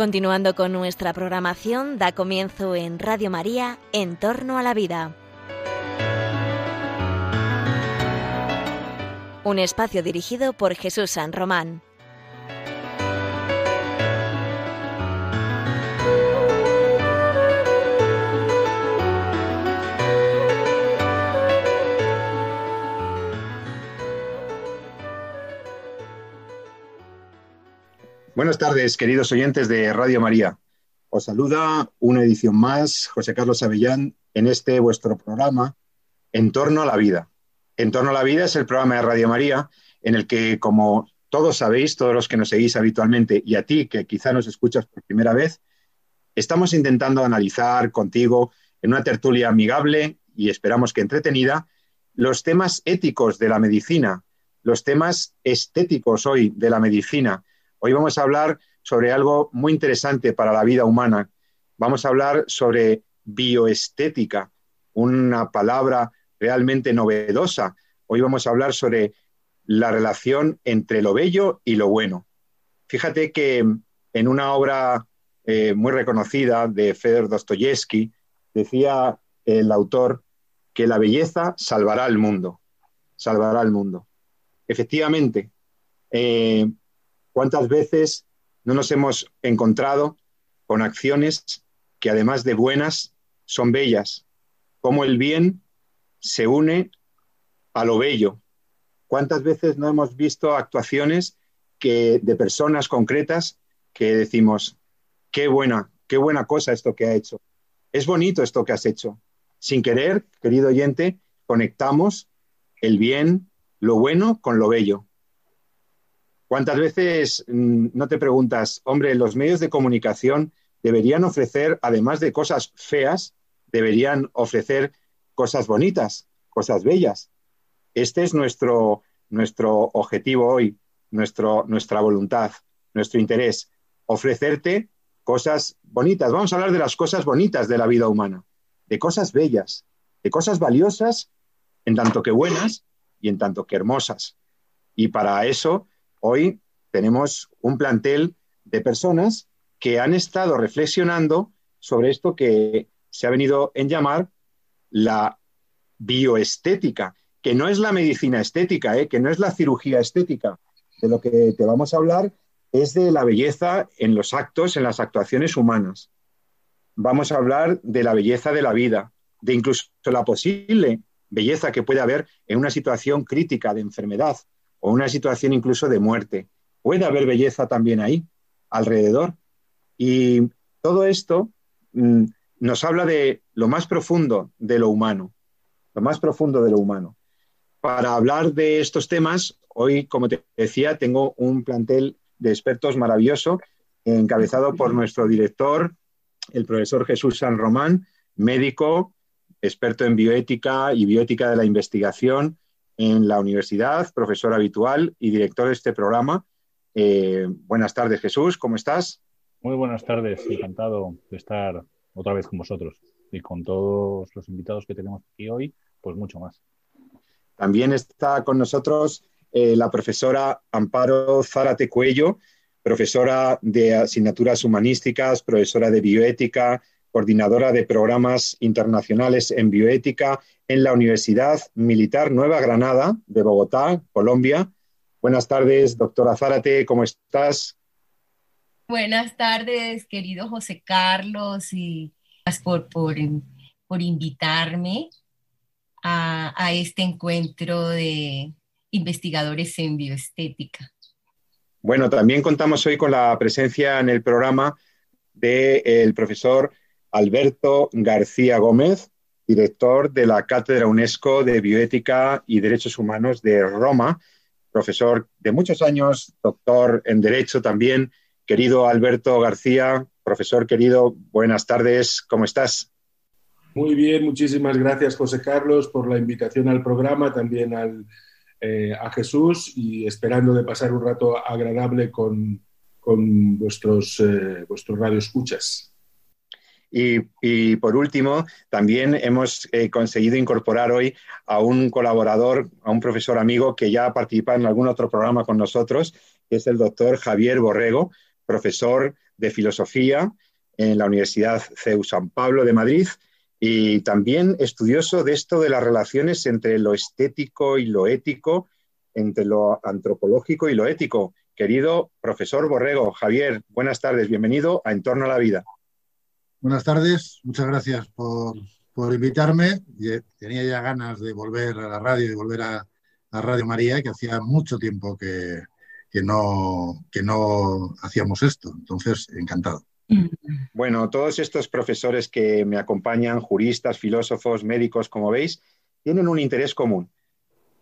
Continuando con nuestra programación, da comienzo en Radio María, En torno a la vida. Un espacio dirigido por Jesús San Román. Buenas tardes, queridos oyentes de Radio María. Os saluda una edición más, José Carlos Avellán, en este vuestro programa, En torno a la vida. En torno a la vida es el programa de Radio María en el que, como todos sabéis, todos los que nos seguís habitualmente, y a ti que quizá nos escuchas por primera vez, estamos intentando analizar contigo en una tertulia amigable y esperamos que entretenida los temas éticos de la medicina, los temas estéticos hoy de la medicina, Hoy vamos a hablar sobre algo muy interesante para la vida humana. Vamos a hablar sobre bioestética, una palabra realmente novedosa. Hoy vamos a hablar sobre la relación entre lo bello y lo bueno. Fíjate que en una obra eh, muy reconocida de Fedor Dostoyevsky decía el autor que la belleza salvará al mundo, salvará al mundo. Efectivamente, eh, ¿Cuántas veces no nos hemos encontrado con acciones que además de buenas son bellas? Cómo el bien se une a lo bello. ¿Cuántas veces no hemos visto actuaciones que, de personas concretas que decimos, qué buena, qué buena cosa esto que ha hecho? Es bonito esto que has hecho. Sin querer, querido oyente, conectamos el bien, lo bueno con lo bello. ¿Cuántas veces mm, no te preguntas, hombre, los medios de comunicación deberían ofrecer, además de cosas feas, deberían ofrecer cosas bonitas, cosas bellas? Este es nuestro, nuestro objetivo hoy, nuestro, nuestra voluntad, nuestro interés, ofrecerte cosas bonitas. Vamos a hablar de las cosas bonitas de la vida humana, de cosas bellas, de cosas valiosas, en tanto que buenas y en tanto que hermosas. Y para eso Hoy tenemos un plantel de personas que han estado reflexionando sobre esto que se ha venido en llamar la bioestética, que no es la medicina estética, ¿eh? que no es la cirugía estética. De lo que te vamos a hablar es de la belleza en los actos, en las actuaciones humanas. Vamos a hablar de la belleza de la vida, de incluso la posible belleza que puede haber en una situación crítica de enfermedad, o una situación incluso de muerte. Puede haber belleza también ahí, alrededor. Y todo esto mm, nos habla de lo más profundo de lo humano, lo más profundo de lo humano. Para hablar de estos temas, hoy, como te decía, tengo un plantel de expertos maravilloso, encabezado por nuestro director, el profesor Jesús San Román, médico, experto en bioética y bioética de la investigación, en la universidad, profesor habitual y director de este programa. Eh, buenas tardes, Jesús, ¿cómo estás? Muy buenas tardes, encantado de estar otra vez con vosotros y con todos los invitados que tenemos aquí hoy, pues mucho más. También está con nosotros eh, la profesora Amparo Zárate Cuello, profesora de asignaturas humanísticas, profesora de bioética, coordinadora de programas internacionales en bioética en la Universidad Militar Nueva Granada de Bogotá, Colombia. Buenas tardes, doctora Zárate, ¿cómo estás? Buenas tardes, querido José Carlos, y gracias por, por, invitarme a, a este encuentro de investigadores en bioestética. Bueno, también contamos hoy con la presencia en el programa del profesor Alberto García Gómez, director de la Cátedra UNESCO de Bioética y Derechos Humanos de Roma, profesor de muchos años, doctor en Derecho también. Querido Alberto García, profesor querido, buenas tardes, ¿cómo estás? Muy bien, muchísimas gracias José Carlos por la invitación al programa, también al, eh, a Jesús y esperando de pasar un rato agradable con, vuestros, eh, vuestros radioescuchas. Y, por último, también hemos eh, conseguido incorporar hoy a un colaborador, a un profesor amigo que ya participa en algún otro programa con nosotros, que es el doctor Javier Borrego, profesor de Filosofía en la Universidad CEU San Pablo de Madrid y también estudioso de esto de las relaciones entre lo estético y lo ético, entre lo antropológico y lo ético. Querido profesor Borrego, Javier, buenas tardes, bienvenido a Entorno a la Vida. Buenas tardes, muchas gracias por, invitarme. Eh, tenía ya ganas de volver a la radio, de volver a, Radio María, que hacía mucho tiempo que, no, que no hacíamos esto. Entonces, encantado. Bueno, todos estos profesores que me acompañan, juristas, filósofos, médicos, como veis, tienen un interés común,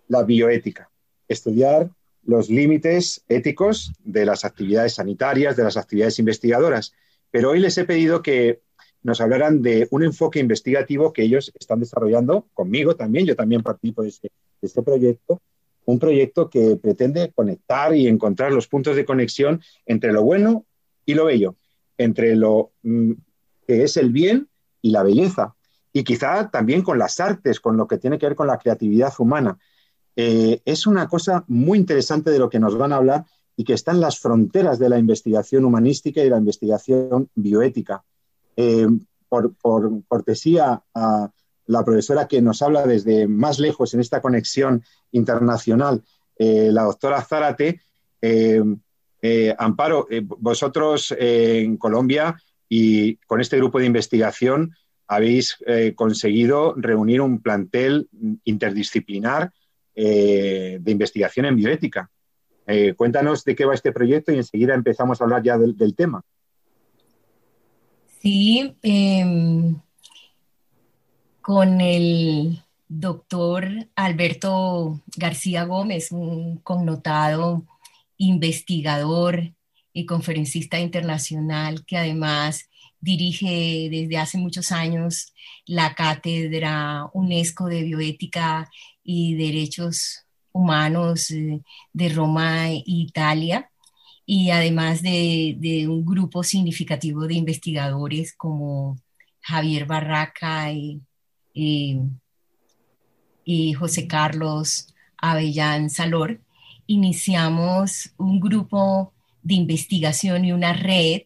la bioética, estudiar los límites éticos de las actividades sanitarias, de las actividades investigadoras. Pero hoy les he pedido que nos hablarán de un enfoque investigativo que ellos están desarrollando conmigo también, yo también participo de este, este proyecto, un proyecto que pretende conectar y encontrar los puntos de conexión entre lo bueno y lo bello, entre lo mm, que es el bien y la belleza, y quizá también con las artes, con lo que tiene que ver con la creatividad humana. Eh, es una cosa muy interesante de lo que nos van a hablar y que está en las fronteras de la investigación humanística y de la investigación bioética. Eh, por, cortesía a la profesora que nos habla desde más lejos en esta conexión internacional, eh, la doctora Zárate, eh, Amparo, vosotros en Colombia y con este grupo de investigación habéis conseguido reunir un plantel interdisciplinar de investigación en bioética. cuéntanos de qué va este proyecto y enseguida empezamos a hablar ya del tema. Sí, em, con el doctor Alberto García Gómez, un connotado investigador y conferencista internacional que además dirige desde hace muchos años la cátedra UNESCO de Bioética y Derechos Humanos eh, de Roma, Italia y además de, un grupo significativo de investigadores como Javier Barraca y, José Carlos Avellán Salor, iniciamos un grupo de investigación y una red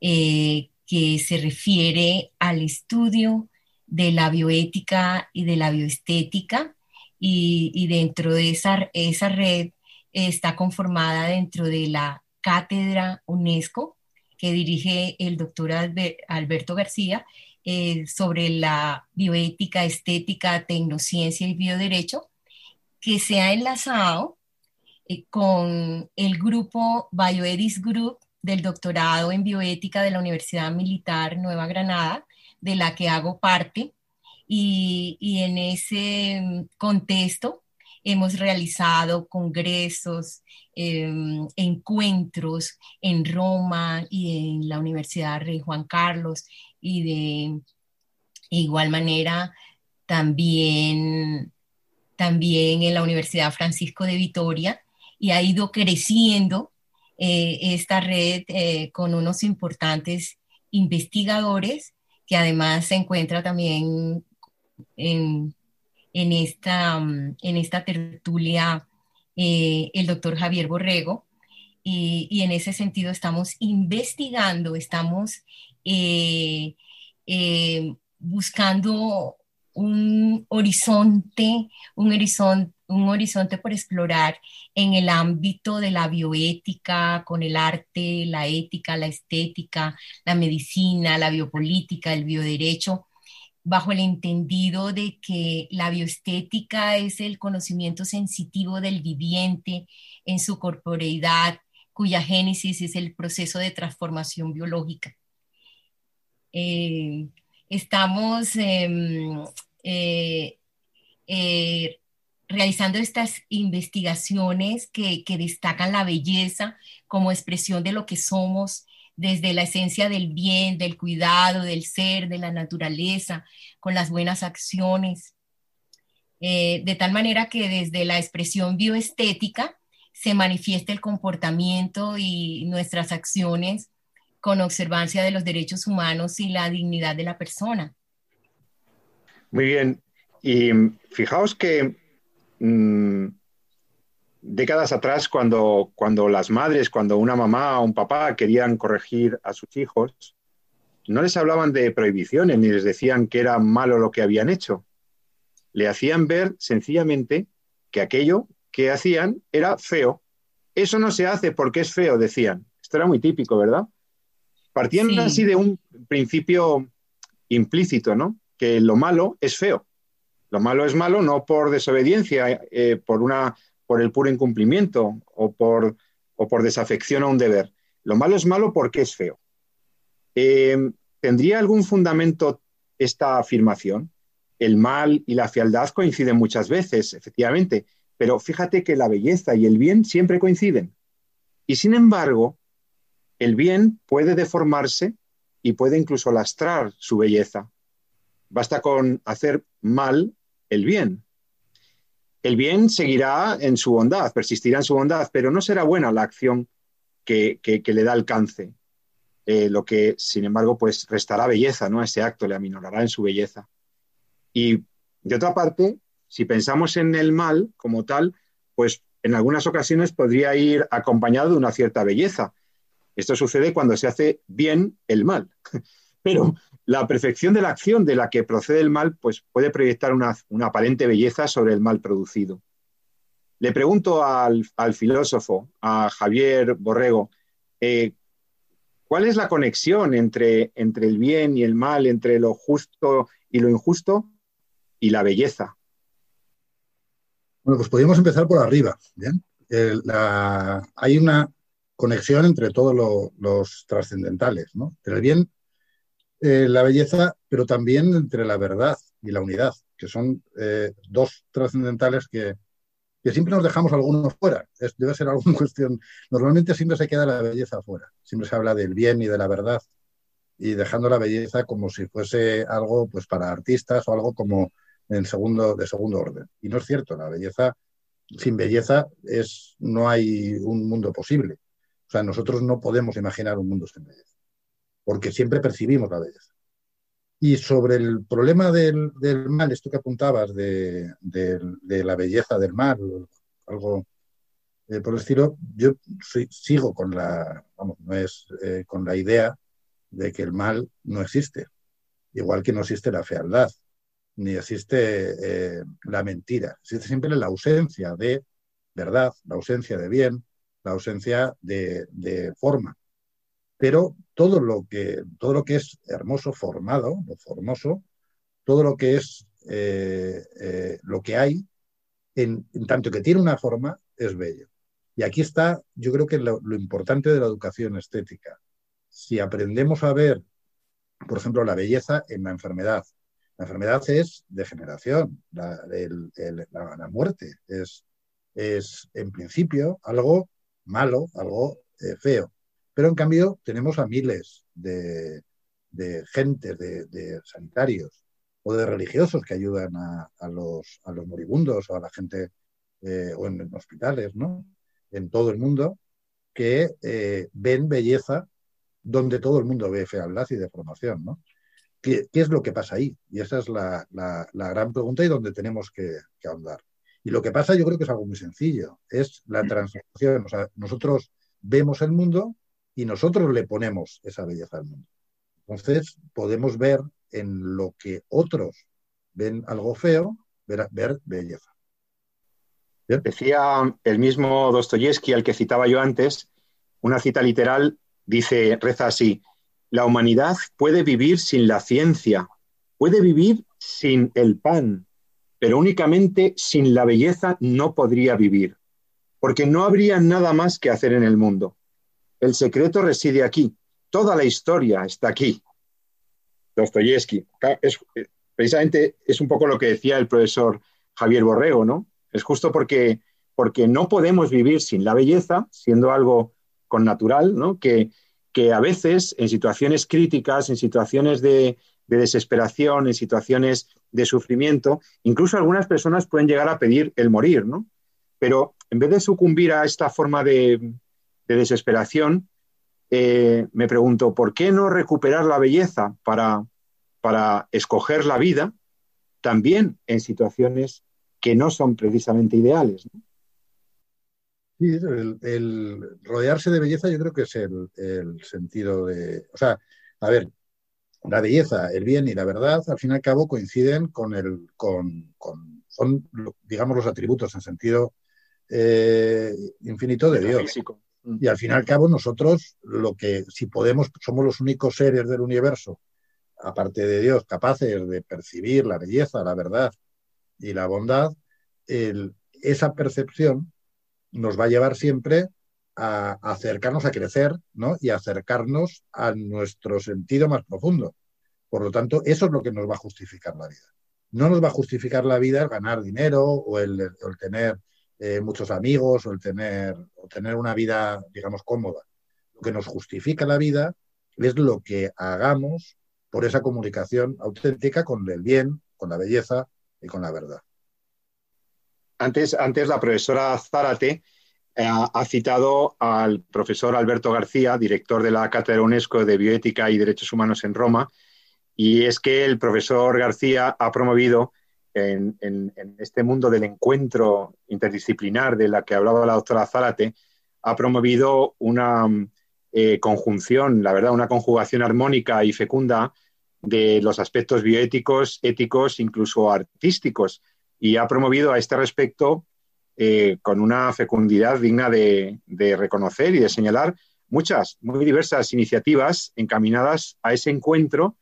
eh, que se refiere al estudio de la bioética y de la bioestética y, dentro de esa, esa red está conformada dentro de la cátedra UNESCO que dirige el doctor Alberto García eh, sobre la bioética, estética, tecnociencia y bioderecho, que se ha enlazado eh, con el grupo Bioedis Group del doctorado en bioética de la Universidad Militar Nueva Granada, de la que hago parte. Y, y en ese contexto hemos realizado congresos, Em, encuentros en Roma y en la Universidad Rey Juan Carlos y de igual manera también, también en la Universidad Francisco de Vitoria y ha ido creciendo eh, esta red eh, con unos importantes investigadores que además se encuentra también en, en, esta, en esta tertulia eh, el doctor Javier Borrego, y, en ese sentido estamos investigando, estamos eh, eh, buscando un horizonte, un horizonte, un horizonte por explorar en el ámbito de la bioética, con el arte, la ética, la estética, la medicina, la biopolítica, el bioderecho, bajo el entendido de que la bioestética es el conocimiento sensitivo del viviente en su corporeidad, cuya génesis es el proceso de transformación biológica. Eh, estamos em, eh, eh, realizando estas investigaciones que, que destacan la belleza como expresión de lo que somos desde la esencia del bien, del cuidado, del ser, de la naturaleza, con las buenas acciones, eh, de tal manera que desde la expresión bioestética se manifiesta el comportamiento y nuestras acciones con observancia de los derechos humanos y la dignidad de la persona. Muy bien. Y fijaos que mm, décadas atrás, cuando, cuando las madres, cuando una mamá o un papá querían corregir a sus hijos, no les hablaban de prohibiciones ni les decían que era malo lo que habían hecho. Le hacían ver sencillamente que aquello que hacían era feo. Eso no se hace porque es feo, decían. Esto era muy típico, ¿verdad? Partían así de un principio implícito, ¿no? Que lo malo es feo. Lo malo es malo no por desobediencia, eh, por, una, por el puro incumplimiento o por, o por desafección a un deber. Lo malo es malo porque es feo. Eh, ¿Tendría algún fundamento esta afirmación? El mal y la fealdad coinciden muchas veces, efectivamente, pero fíjate que la belleza y el bien siempre coinciden. Y sin embargo, el bien puede deformarse y puede incluso lastrar su belleza. Basta con hacer mal el bien. El bien seguirá en su bondad, persistirá en su bondad, pero no será buena la acción que, le da alcance. Eh, lo que, sin embargo, pues restará belleza ¿no? a ese acto, le aminorará en su belleza. Y de otra parte, si pensamos en el mal como tal, pues en algunas ocasiones podría ir acompañado de una cierta belleza. Esto sucede cuando se hace bien el mal. Pero la perfección de la acción de la que procede el mal, pues puede proyectar una, aparente belleza sobre el mal producido. Le pregunto al, filósofo, a Javier Borrego, eh, ¿Cuál es la conexión entre, el bien y el mal, entre lo justo y lo injusto y la belleza? Bueno, pues podríamos empezar por arriba. hay una conexión entre todos los trascendentales, ¿no? El bien, eh, la belleza, pero también entre la verdad y la unidad, que son eh, dos trascendentales que, que siempre nos dejamos algunos fuera. debe ser alguna cuestión. Normalmente siempre se queda la belleza fuera. Siempre se habla del bien y de la verdad y dejando la belleza como si fuese algo pues para artistas o algo como en segundo, de segundo orden. Y no es cierto, la belleza, sin belleza es, no hay un mundo posible. O sea, nosotros no podemos imaginar un mundo sin belleza, porque siempre percibimos la belleza. Y sobre el problema del, mal, esto que apuntabas de, la belleza del mal, algo eh, por el estilo, yo sigo con la, vamos, no es eh, con la idea de que el mal no existe, igual que no existe la fealdad, ni existe eh, la mentira, existe siempre la ausencia de verdad, la ausencia de bien, la ausencia de forma. Pero todo lo que, todo lo que es hermoso, formado, lo formoso, todo lo que es eh, eh, lo que hay, en, tanto que tiene una forma, es bello. Y aquí está, yo creo que lo, importante de la educación estética. Si aprendemos a ver, por ejemplo, la belleza en la enfermedad, la enfermedad es degeneración, la, muerte es, es, en principio, algo malo, algo eh, feo. Pero en cambio tenemos a miles de, de gente, de, sanitarios o de religiosos que ayudan a, los, a los, moribundos o a la gente eh, o en, hospitales, ¿no? En todo el mundo, que eh, ven belleza donde todo el mundo ve fealdad y deformación, ¿no? ¿Qué, es lo que pasa ahí? Y esa es la, gran pregunta y donde tenemos que, que, ahondar. Y lo que pasa yo creo que es algo muy sencillo, es la transformación. O sea, nosotros vemos el mundo y nosotros le ponemos esa belleza al mundo. Entonces podemos ver en lo que otros ven algo feo, ver, belleza. Decía el mismo Dostoyevsky al que citaba yo antes, una cita literal, dice, reza así, la humanidad puede vivir sin la ciencia, puede vivir sin el pan, pero únicamente sin la belleza no podría vivir, porque no habría nada más que hacer en el mundo. El secreto reside aquí. Toda la historia está aquí. Dostoyevsky. Es, precisamente es un poco lo que decía el profesor Javier Borrego, ¿no? Es justo porque, porque no podemos vivir sin la belleza, siendo algo con natural, ¿no? Que, que a veces en situaciones críticas, en situaciones de, de desesperación, en situaciones de sufrimiento, incluso algunas personas pueden llegar a pedir el morir, ¿no? Pero en vez de sucumbir a esta forma de, de desesperación, eh, me pregunto, ¿por qué no recuperar la belleza para, para escoger la vida también en situaciones que no son precisamente ideales? Sí, el, rodearse de belleza yo creo que es el, sentido de... O sea, a ver, la belleza, el bien y la verdad, al fin y al cabo coinciden con el... Con, son, digamos, los atributos en sentido eh, infinito de Dios. Y al fin y al cabo nosotros, lo que, si podemos, somos los únicos seres del universo, aparte de Dios, capaces de percibir la belleza, la verdad y la bondad, esa percepción nos va a llevar siempre a, acercarnos a crecer ¿no? y acercarnos a nuestro sentido más profundo. Por lo tanto, eso es lo que nos va a justificar la vida. No nos va a justificar la vida el ganar dinero o el, tener eh, muchos amigos o el tener, o tener una vida, digamos, cómoda. Lo que nos justifica la vida es lo que hagamos por esa comunicación auténtica con el bien, con la belleza y con la verdad. Antes, antes la profesora Zárate eh, ha citado al profesor Alberto García, director de la Cátedra UNESCO de Bioética y Derechos Humanos en Roma, y es que el profesor García ha promovido en, este mundo del encuentro interdisciplinar de la que hablaba la doctora Zárate, ha promovido una eh, conjunción, la verdad, una conjugación armónica y fecunda de los aspectos bioéticos, éticos, incluso artísticos y ha promovido a este respecto eh, con una fecundidad digna de, reconocer y de señalar muchas, muy diversas iniciativas encaminadas a ese encuentro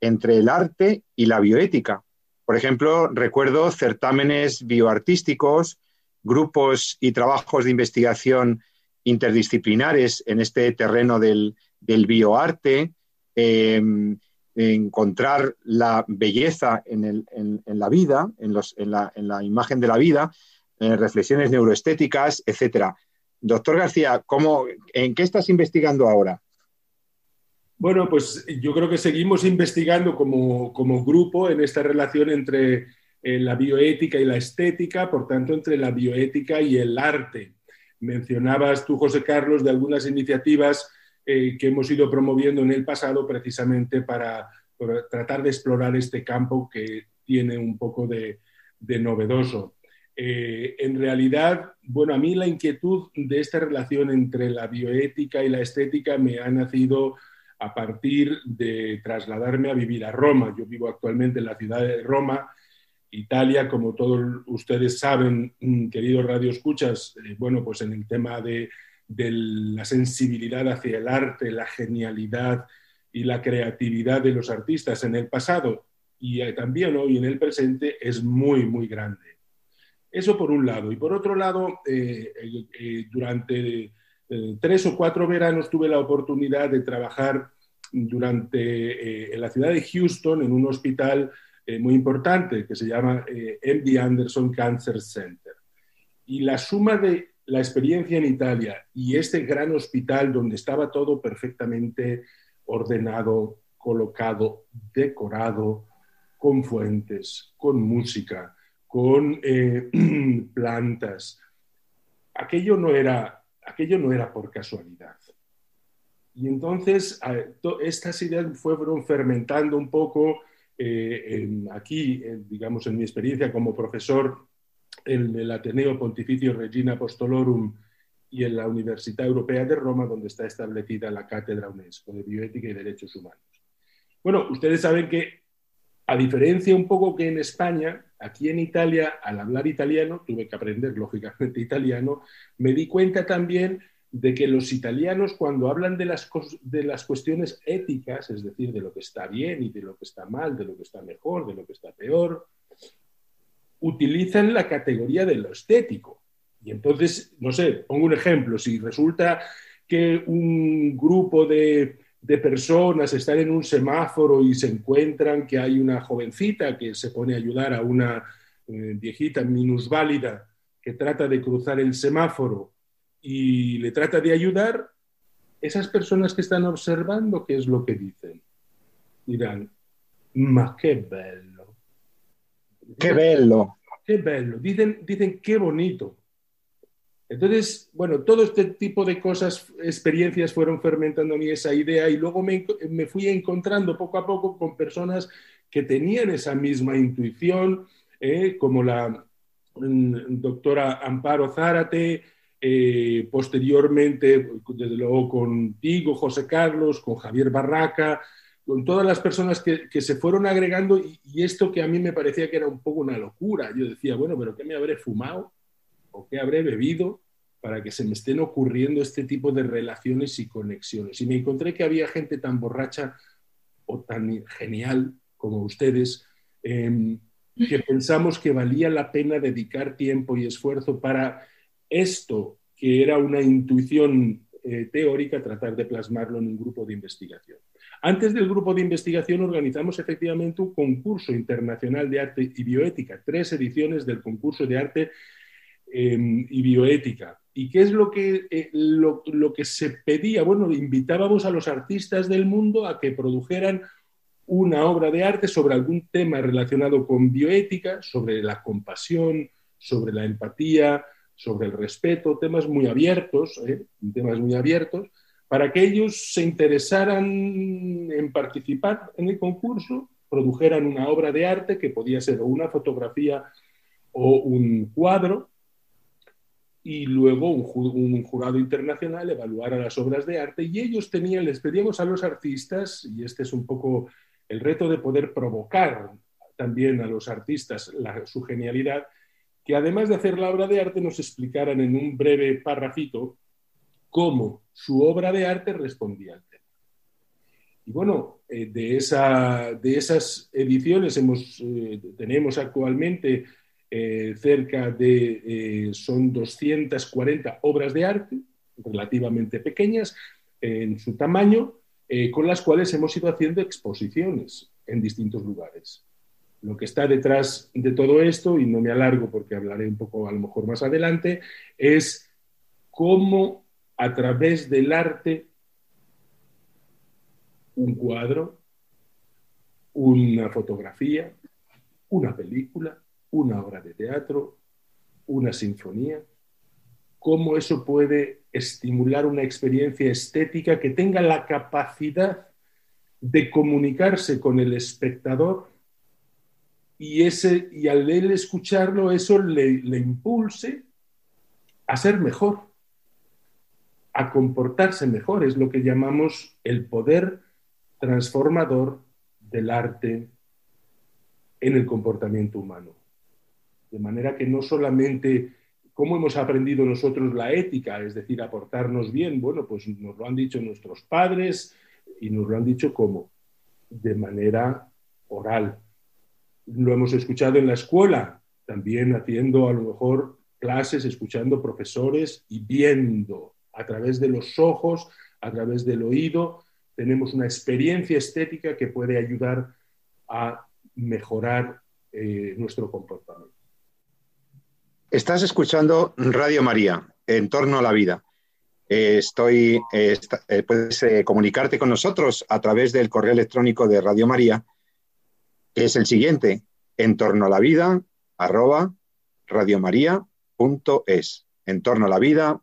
entre el arte y la bioética. Por ejemplo, recuerdo certámenes bioartísticos, grupos y trabajos de investigación interdisciplinares en este terreno del, bioarte, em, encontrar la belleza en, la vida, en, la, imagen de la vida, reflexiones neuroestéticas, etcétera. Doctor García, ¿cómo, ¿en qué estás investigando ahora? Bueno, pues yo creo que seguimos investigando como, grupo en esta relación entre eh, la bioética y la estética, por tanto, entre la bioética y el arte. Mencionabas tú, José Carlos, de algunas iniciativas eh, que hemos ido promoviendo en el pasado precisamente para, tratar de explorar este campo que tiene un poco de, novedoso. Eh, en realidad, bueno, a mí la inquietud de esta relación entre la bioética y la estética me ha nacido a partir de trasladarme a vivir a Roma. Yo vivo actualmente en la ciudad de Roma, Italia, como todos ustedes saben, mm, queridos radioescuchas, eh, bueno, pues en el tema de de la sensibilidad hacia el arte, la genialidad y la creatividad de los artistas en el pasado y eh, también hoy en el presente es muy, muy grande. Eso por un lado. Y por otro lado, eh, eh, tres o cuatro veranos tuve la oportunidad de trabajar durante, en la ciudad de Houston en un hospital muy importante que se llama MD Anderson Cancer Center. Y la suma de la experiencia en Italia y este gran hospital donde estaba todo perfectamente ordenado, colocado, decorado, con fuentes, con música, con eh, plantas. Aquello no, era, aquello no era por casualidad. Y entonces estas ideas fueron fermentando un poco eh, aquí, digamos, en mi experiencia como profesor en el Ateneo Pontificio Regina Apostolorum y en la Universidad Europea de Roma, donde está establecida la Cátedra UNESCO de Bioética y Derechos Humanos. Bueno, ustedes saben que, a diferencia un poco que en España, aquí en Italia, al hablar italiano, tuve que aprender lógicamente italiano, me di cuenta también de que los italianos cuando hablan de las, de las cuestiones éticas, es decir, de lo que está bien y de lo que está mal, de lo que está mejor, de lo que está peor, utilizan la categoría de lo estético. Y entonces, no sé, pongo un ejemplo, si resulta que un grupo de, personas están en un semáforo y se encuentran que hay una jovencita que se pone a ayudar a una eh, viejita minusválida que trata de cruzar el semáforo y le trata de ayudar, esas personas que están observando, ¿qué es lo que dicen? Dirán, ma qué bello Qué bello. Qué bello. Dicen, dicen qué bonito. Entonces, bueno, todo este tipo de cosas, experiencias fueron fermentando en mí esa idea y luego me, fui encontrando poco a poco con personas que tenían esa misma intuición, eh, como la mm, doctora Amparo Zárate, eh, posteriormente, desde luego contigo, José Carlos, con Javier Barraca, con todas las personas que, se fueron agregando y, esto que a mí me parecía que era un poco una locura. Yo decía, bueno, pero ¿qué me habré fumado o qué habré bebido para que se me estén ocurriendo este tipo de relaciones y conexiones? Y me encontré que había gente tan borracha o tan genial como ustedes, em, que pensamos que valía la pena dedicar tiempo y esfuerzo para esto, que era una intuición eh, teórica, tratar de plasmarlo en un grupo de investigación. Antes del grupo de investigación organizamos efectivamente un concurso internacional de arte y bioética, tres ediciones del concurso de arte em, y bioética. ¿Y qué es lo que, eh, lo, que se pedía? Bueno, invitábamos a los artistas del mundo a que produjeran una obra de arte sobre algún tema relacionado con bioética, sobre la compasión, sobre la empatía, sobre el respeto, temas muy abiertos, ¿eh? temas muy abiertos, para que ellos se interesaran en participar en el concurso, produjeran una obra de arte que podía ser una fotografía o un cuadro, y luego un, jurado internacional evaluara las obras de arte y ellos tenían, les pedíamos a los artistas, y este es un poco el reto de poder provocar también a los artistas su genialidad, que además de hacer la obra de arte nos explicaran en un breve parrafito cómo su obra de arte respondía al tema. Y bueno, eh, de, esa, de, esas ediciones hemos, eh, tenemos actualmente eh, cerca de, son 240 obras de arte, relativamente pequeñas en su tamaño, con las cuales hemos ido haciendo exposiciones en distintos lugares. Lo que está detrás de todo esto, y no me alargo porque hablaré un poco a lo mejor más adelante, es cómo a través del arte, un cuadro, una fotografía, una película, una obra de teatro, una sinfonía, cómo eso puede estimular una experiencia estética que tenga la capacidad de comunicarse con el espectador y, ese, y al él escucharlo eso le, le impulse a ser mejor a comportarse mejor. Es lo que llamamos el poder transformador del arte en el comportamiento humano. De manera que no solamente cómo hemos aprendido nosotros la ética, es decir, aportarnos bien, bueno, pues nos lo han dicho nuestros padres y nos lo han dicho cómo, de manera oral. Lo hemos escuchado en la escuela, también haciendo a lo mejor clases, escuchando profesores y viendo a través de los ojos, a través del oído, tenemos una experiencia estética que puede ayudar a mejorar eh, nuestro comportamiento. Estás escuchando Radio María, en torno a la vida. Eh, estoy, eh, puedes comunicarte con nosotros a través del correo electrónico de Radio María, que es el siguiente, en torno a la vida, arroba radiomaria.es. En torno a la vida,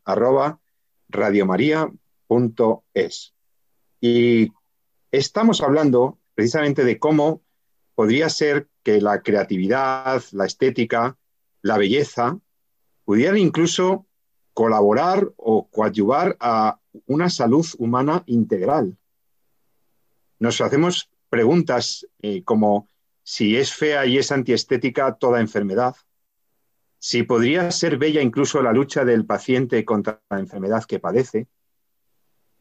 radiomaria.es. Y estamos hablando precisamente de cómo podría ser que la creatividad, la estética, la belleza pudieran incluso colaborar o coadyuvar a una salud humana integral. Nos hacemos preguntas eh, como si es fea y es antiestética toda enfermedad, si podría ser bella incluso la lucha del paciente contra la enfermedad que padece,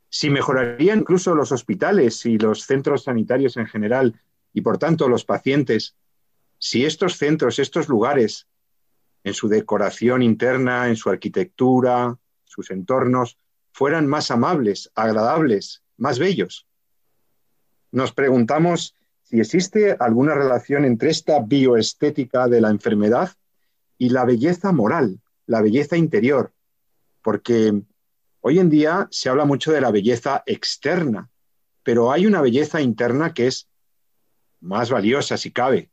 si mejorarían incluso los hospitales y los centros sanitarios en general y por tanto los pacientes, si estos centros, estos lugares, en su decoración interna, en su arquitectura, sus entornos, fueran más amables, agradables, más bellos. Nos preguntamos si existe alguna relación entre esta bioestética de la enfermedad y la belleza moral, la belleza interior, porque hoy en día se habla mucho de la belleza externa, pero hay una belleza interna que es más valiosa si cabe.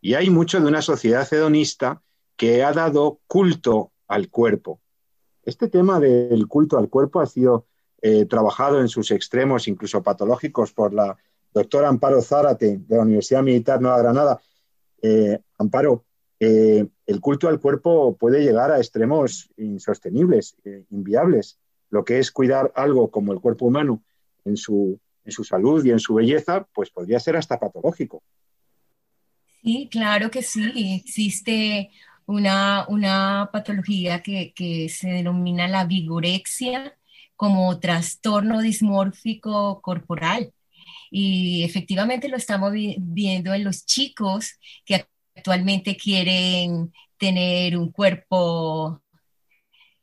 Y hay mucho de una sociedad hedonista que ha dado culto al cuerpo. Este tema del culto al cuerpo ha sido eh, trabajado en sus extremos, incluso patológicos, por la doctora Amparo Zárate de la Universidad Militar Nueva Granada. Eh, Amparo, eh, el culto al cuerpo puede llegar a extremos insostenibles, inviables. Lo que es cuidar algo como el cuerpo humano en su, en su salud y en su belleza, pues podría ser hasta patológico. Sí, claro que sí. Existe una, una patología que, que, se denomina la vigorexia como trastorno dismórfico corporal. Y efectivamente lo estamos viendo en los chicos que actualmente quieren tener un cuerpo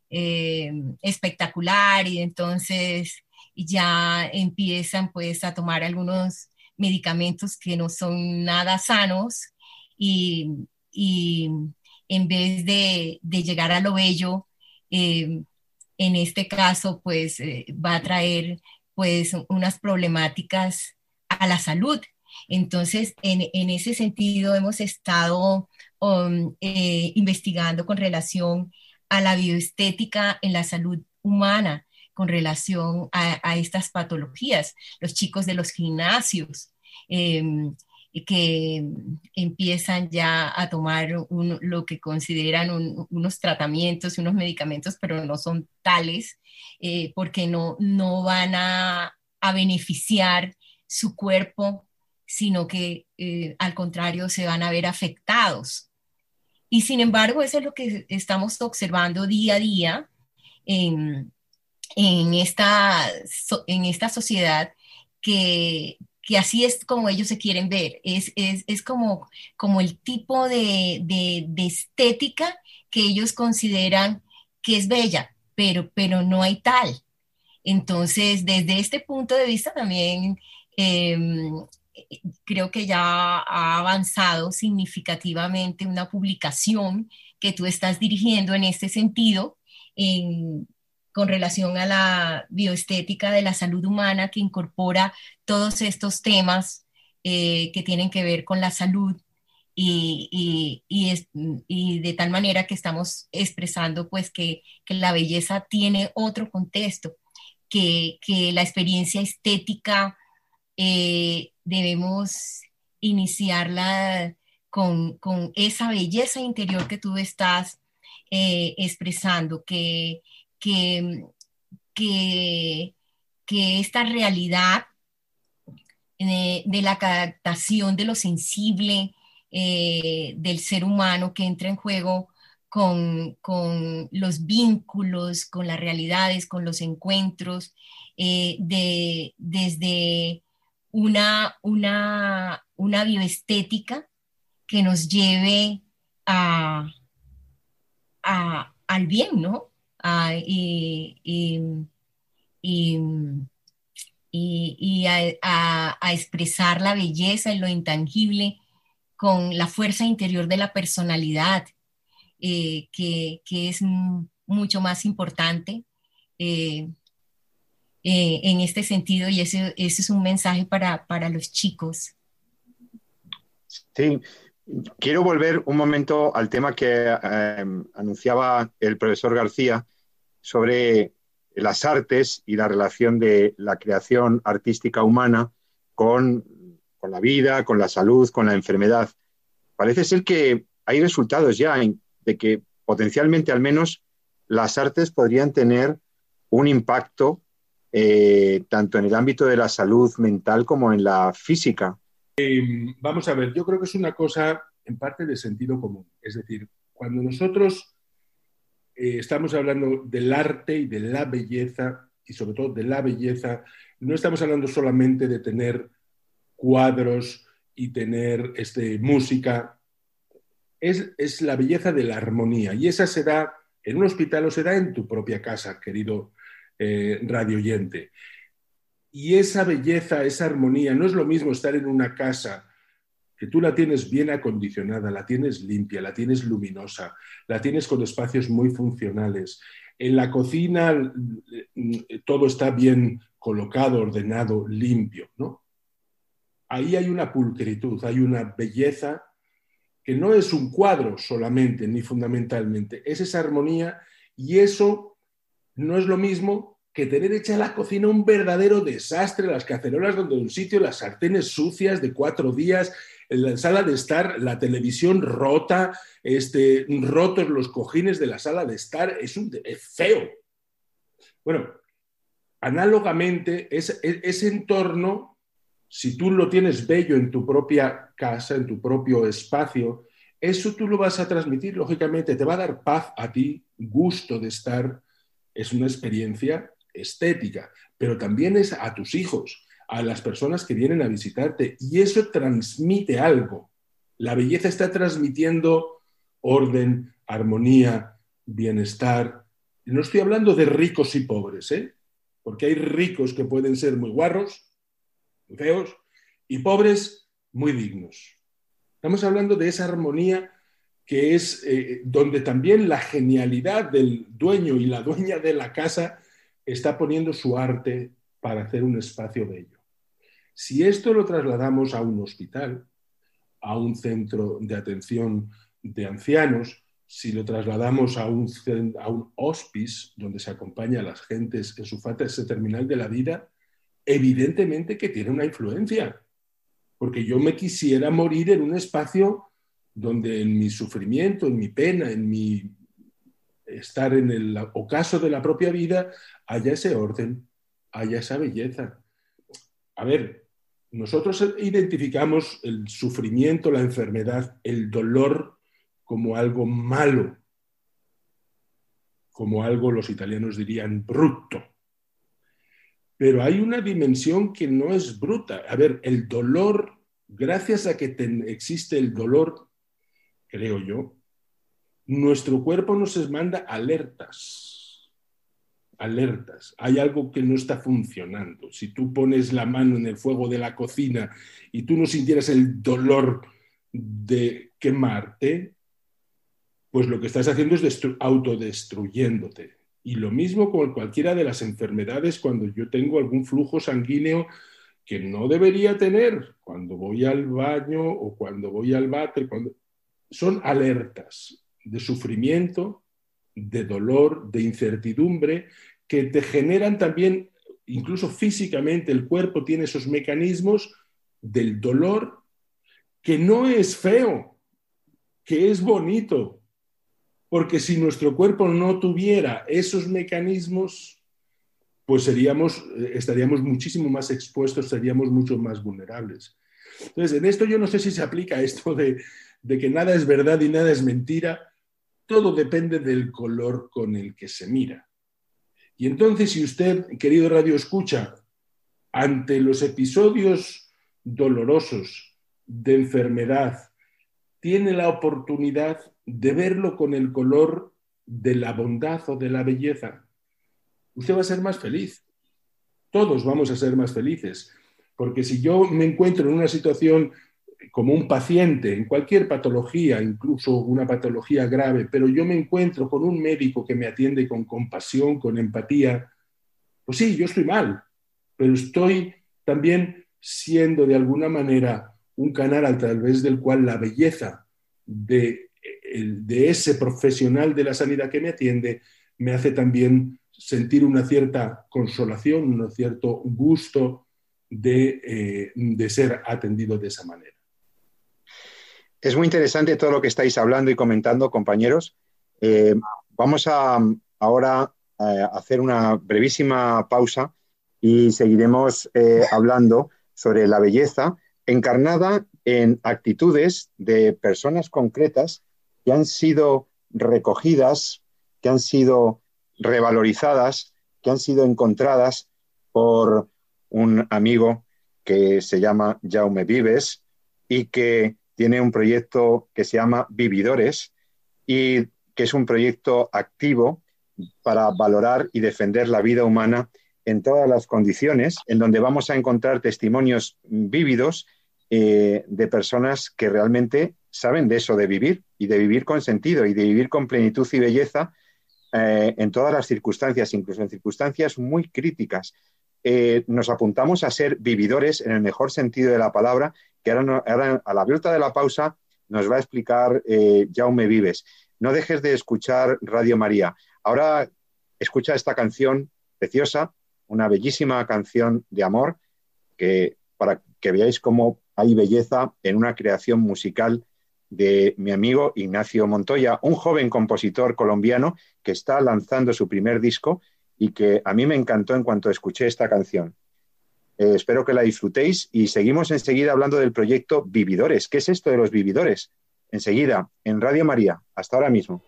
eh, espectacular y entonces ya empiezan pues a tomar algunos medicamentos que no son nada sanos y, en vez de, llegar a lo bello, eh, en este caso pues eh, va a traer pues unas problemáticas a la salud. Entonces, en, ese sentido, hemos estado um, eh, investigando con relación a la bioestética en la salud humana, con relación a, estas patologías. Los chicos de los gimnasios, em, que empiezan ya a tomar lo que consideran unos tratamientos unos medicamentos, pero no son tales, eh, porque no, no van a, a beneficiar su cuerpo sino que eh, al contrario se van a ver afectados. Y sin embargo, eso es lo que estamos observando día a día en, esta, en esta sociedad que, así es como ellos se quieren ver. Es, como, como el tipo de, estética que ellos consideran que es bella, pero, pero no hay tal. Entonces, desde este punto de vista también em, creo que ya ha avanzado significativamente una publicación que tú estás dirigiendo en este sentido con relación a la bioestética de la salud humana que incorpora todos estos temas eh, que tienen que ver con la salud y, de tal manera que estamos expresando pues que, la belleza tiene otro contexto, que, la experiencia estética eh, debemos iniciarla con, esa belleza interior que tú estás eh, expresando, que, que, que, esta realidad eh, de, la captación de lo sensible eh, del ser humano que entra en juego con, los vínculos, con las realidades, con los encuentros, de, desde una, una, una bioestética que nos lleve a, al bien, ¿no? Y, a, expresar la belleza en lo intangible con la fuerza interior de la personalidad, eh, que, es mucho más importante. Eh, eh, en este sentido y ese, ese es un mensaje para, para, los chicos. Sí, quiero volver un momento al tema que eh, anunciaba el profesor García sobre las artes y la relación de la creación artística humana con, la vida, con la salud, con la enfermedad. Parece ser que hay resultados ya de que potencialmente al menos las artes podrían tener un impacto eh, tanto en el ámbito de la salud mental como en la física. Em, vamos a ver, yo creo que es una cosa en parte de sentido común. Es decir, cuando nosotros eh, estamos hablando del arte y de la belleza, y sobre todo de la belleza, no estamos hablando solamente de tener cuadros y tener este, música, es, es, la belleza de la armonía. Y esa se da en un hospital o se da en tu propia casa, querido eh, radio oyente. Y esa belleza, esa armonía, no es lo mismo estar en una casa que tú la tienes bien acondicionada, la tienes limpia, la tienes luminosa, la tienes con espacios muy funcionales. En la cocina todo está bien colocado, ordenado, limpio, ¿no? Ahí hay una pulcritud, hay una belleza que no es un cuadro solamente ni fundamentalmente, es esa armonía y eso no es lo mismo que tener hecha la cocina un verdadero desastre, las cacerolas donde un sitio, las sartenes sucias de cuatro días, la sala de estar, la televisión rota, este, rotos los cojines de la sala de estar, es, un, feo. Bueno, análogamente, ese entorno, si tú lo tienes bello en tu propia casa, en tu propio espacio, eso tú lo vas a transmitir, lógicamente, te va a dar paz a ti, gusto de estar, es una experiencia estética, pero también es a tus hijos, a las personas que vienen a visitarte, y eso transmite algo. La belleza está transmitiendo orden, armonía, bienestar. No estoy hablando de ricos y pobres, ¿eh? porque hay ricos que pueden ser muy guarros, feos, y pobres muy dignos. Estamos hablando de esa armonía que es eh, donde también la genialidad del dueño y la dueña de la casa está poniendo su arte para hacer un espacio bello. Si esto lo trasladamos a un hospital, a un centro de atención de ancianos, si lo trasladamos a un, hospice donde se acompaña a las gentes en su fase terminal de la vida, evidentemente que tiene una influencia, porque yo me quisiera morir en un espacio donde en mi sufrimiento, en mi pena, en mi estar en el ocaso de la propia vida, haya ese orden, haya esa belleza. A ver, nosotros identificamos el sufrimiento, la enfermedad, el dolor como algo malo, como algo los italianos dirían bruto. Pero hay una dimensión que no es bruta. A ver, el dolor, gracias a que existe el dolor, creo yo, nuestro cuerpo nos manda alertas, alertas. Hay algo que no está funcionando. Si tú pones la mano en el fuego de la cocina y tú no sintieras el dolor de quemarte, pues lo que estás haciendo es autodestruyéndote. Y lo mismo con cualquiera de las enfermedades cuando yo tengo algún flujo sanguíneo que no debería tener cuando voy al baño o cuando voy al váter, cuando... son alertas de sufrimiento, de dolor, de incertidumbre, que te generan también, incluso físicamente, el cuerpo tiene esos mecanismos del dolor, que no es feo, que es bonito, porque si nuestro cuerpo no tuviera esos mecanismos, pues seríamos, estaríamos muchísimo más expuestos, seríamos mucho más vulnerables. Entonces, en esto yo no sé si se aplica esto de que nada es verdad y nada es mentira, todo depende del color con el que se mira. Y entonces, si usted, querido Radio Escucha, ante los episodios dolorosos de enfermedad, tiene la oportunidad de verlo con el color de la bondad o de la belleza, usted va a ser más feliz. Todos vamos a ser más felices. Porque si yo me encuentro en una situación como un paciente en cualquier patología, incluso una patología grave, pero yo me encuentro con un médico que me atiende con compasión, con empatía, pues sí, yo estoy mal, pero estoy también siendo de alguna manera un canal a través del cual la belleza de, ese profesional de la sanidad que me atiende me hace también sentir una cierta consolación, un cierto gusto de, eh, de ser atendido de esa manera. Es muy interesante todo lo que estáis hablando y comentando, compañeros. Eh, vamos a ahora a hacer una brevísima pausa y seguiremos eh, hablando sobre la belleza encarnada en actitudes de personas concretas que han sido recogidas, que han sido revalorizadas, que han sido encontradas por un amigo que se llama Jaume Vives y que tiene un proyecto que se llama Vividores y que es un proyecto activo para valorar y defender la vida humana en todas las condiciones, en donde vamos a encontrar testimonios vívidos eh, de personas que realmente saben de eso, de vivir y de vivir con sentido y de vivir con plenitud y belleza eh, en todas las circunstancias, incluso en circunstancias muy críticas. Eh, nos apuntamos a ser vividores en el mejor sentido de la palabra, que ahora, a la vuelta de la pausa nos va a explicar eh, Jaume Vives. No dejes de escuchar Radio María. Ahora escucha esta canción preciosa, una bellísima canción de amor, que para que veáis cómo hay belleza en una creación musical de mi amigo Ignacio Montoya, un joven compositor colombiano que está lanzando su primer disco y que a mí me encantó en cuanto escuché esta canción. Eh, espero que la disfrutéis y seguimos enseguida hablando del proyecto Vividores. ¿Qué es esto de los vividores? Enseguida, en Radio María. Hasta ahora mismo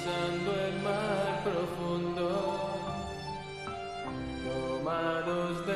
cruzando el mar profundo, tomados de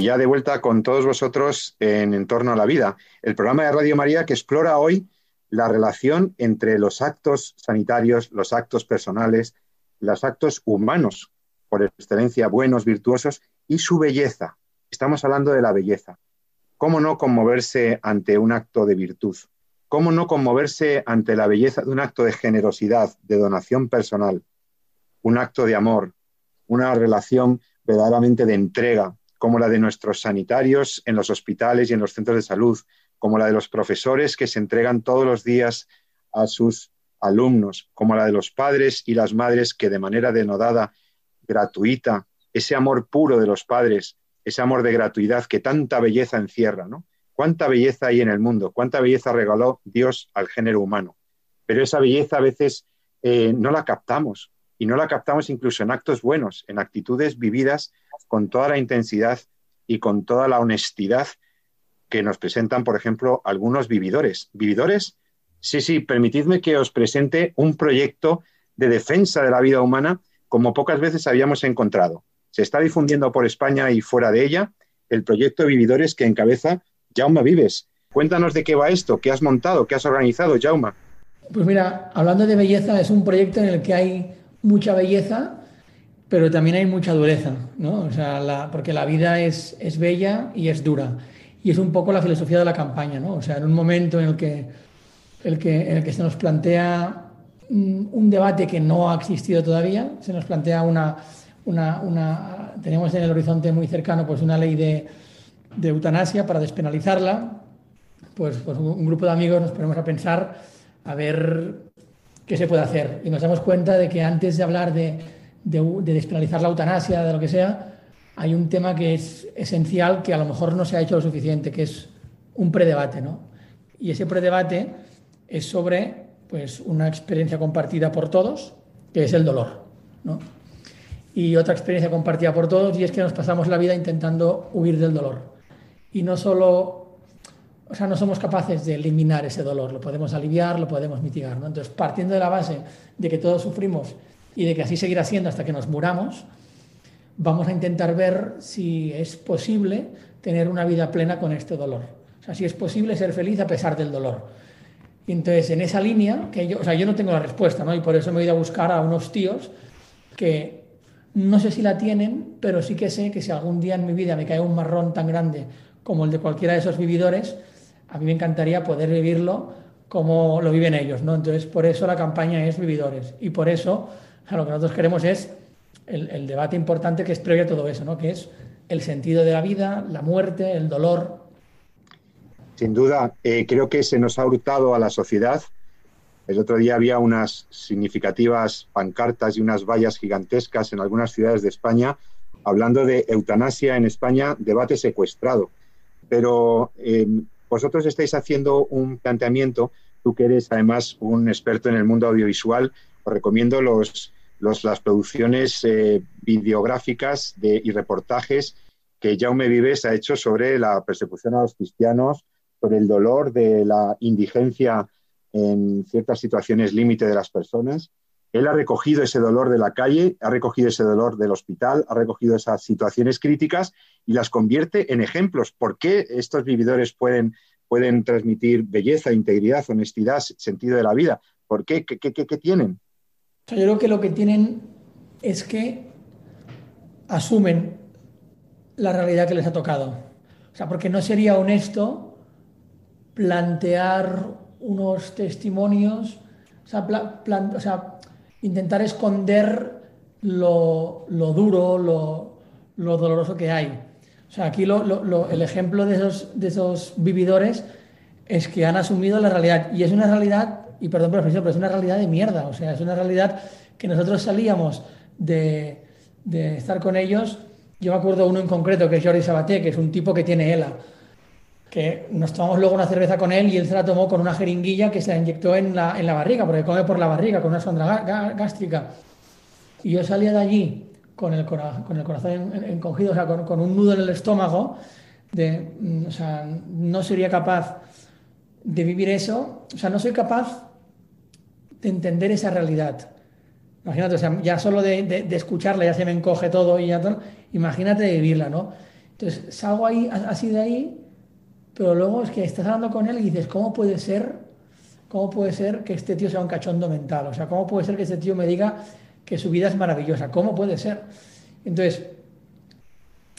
y ya de vuelta con todos vosotros en Entorno a la Vida, el programa de Radio María que explora hoy la relación entre los actos sanitarios, los actos personales, los actos humanos, por excelencia buenos, virtuosos, y su belleza. Estamos hablando de la belleza. ¿Cómo no conmoverse ante un acto de virtud? ¿Cómo no conmoverse ante la belleza de un acto de generosidad, de donación personal, un acto de amor, una relación verdaderamente de entrega, como la de nuestros sanitarios en los hospitales y en los centros de salud, como la de los profesores que se entregan todos los días a sus alumnos, como la de los padres y las madres que de manera denodada, gratuita, ese amor puro de los padres, ese amor de gratuidad que tanta belleza encierra, ¿no? ¿Cuánta belleza hay en el mundo? ¿Cuánta belleza regaló Dios al género humano? Pero esa belleza a veces eh, no la captamos y no la captamos incluso en actos buenos, en actitudes vividas con toda la intensidad y con toda la honestidad que nos presentan, por ejemplo, algunos vividores. ¿Vividores? Sí, sí, permitidme que os presente un proyecto de defensa de la vida humana como pocas veces habíamos encontrado. Se está difundiendo por España y fuera de ella el proyecto Vividores que encabeza Jauma Vives. Cuéntanos de qué va esto, qué has montado, qué has organizado, Jauma. Pues mira, hablando de belleza, es un proyecto en el que hay mucha belleza, pero también hay mucha dureza, ¿no? O sea, porque la vida es, es bella y es dura. Y es un poco la filosofía de la campaña, ¿no? O sea, en un momento en el que, el que, en el que se nos plantea un debate que no ha existido todavía, se nos plantea una, una, una tenemos en el horizonte muy cercano pues una ley de, de eutanasia para despenalizarla, pues, pues un grupo de amigos nos ponemos a pensar a ver qué se puede hacer. Y nos damos cuenta de que antes de hablar de, de, de despenalizar la eutanasia, de lo que sea, hay un tema que es esencial que a lo mejor no se ha hecho lo suficiente, que es un predebate, ¿no? Y ese predebate es sobre pues, una experiencia compartida por todos, que es el dolor, ¿no? Y otra experiencia compartida por todos, y es que nos pasamos la vida intentando huir del dolor. Y no solo, o sea, no somos capaces de eliminar ese dolor, lo podemos aliviar, lo podemos mitigar, ¿no? Entonces, partiendo de la base de que todos sufrimos y de que así seguirá siendo hasta que nos muramos, vamos a intentar ver si es posible tener una vida plena con este dolor. O sea, si es posible ser feliz a pesar del dolor. Y entonces, en esa línea, que yo, o sea, yo no tengo la respuesta, ¿no? Y por eso me he ido a buscar a unos tíos que no sé si la tienen, pero sí que sé que si algún día en mi vida me cae un marrón tan grande como el de cualquiera de esos vividores, a mí me encantaría poder vivirlo como lo viven ellos, ¿no? Entonces, por eso la campaña es Vividores. Y por eso, lo que nosotros queremos es el, el, debate importante que es previo a todo eso, ¿no? Que es el sentido de la vida, la muerte, el dolor, sin duda, eh, creo que se nos ha hurtado a la sociedad. El otro día había unas significativas pancartas y unas vallas gigantescas en algunas ciudades de España hablando de eutanasia en España, debate secuestrado. Pero eh, vosotros estáis haciendo un planteamiento, tú que eres además un experto en el mundo audiovisual, os recomiendo los, las producciones eh, videográficas de, y reportajes que Jaume Vives ha hecho sobre la persecución a los cristianos por el dolor de la indigencia en ciertas situaciones límite de las personas. Él ha recogido ese dolor de la calle, ha recogido ese dolor del hospital, ha recogido esas situaciones críticas y las convierte en ejemplos. ¿Por qué estos vividores pueden, pueden transmitir belleza, integridad, honestidad, sentido de la vida? ¿Por qué? ¿Qué, qué, qué tienen? yo creo que lo que tienen es que asumen la realidad que les ha tocado. O sea, porque no sería honesto plantear unos testimonios, o sea, plan, o sea intentar esconder lo, lo duro, lo, lo, doloroso que hay. O sea, aquí el ejemplo de esos, de esos vividores es que han asumido la realidad. Y es una realidad, y perdón por pero es una realidad de mierda. O sea, es una realidad que nosotros salíamos de, de estar con ellos. Yo me acuerdo uno en concreto, que es Jordi Sabaté, que es un tipo que tiene ELA que nos tomamos luego una cerveza con él y él se la tomó con una jeringuilla que se la inyectó en la, en la barriga, porque come por la barriga, con una sonda gástrica. Y yo salía de allí con el, con el corazón encogido, o sea, con, con, un nudo en el estómago, de, mm, o sea, no sería capaz de vivir eso, o sea, no soy capaz de entender esa realidad. Imagínate, o sea, ya solo de, de, de escucharla ya se me encoge todo y ya todo, imagínate de vivirla, ¿no? Entonces salgo ahí, así de ahí pero luego es que estás hablando con él y dices, ¿cómo puede ser? ¿Cómo puede ser que este tío sea un cachondo mental? O sea, ¿cómo puede ser que este tío me diga que su vida es maravillosa? ¿Cómo puede ser? Entonces,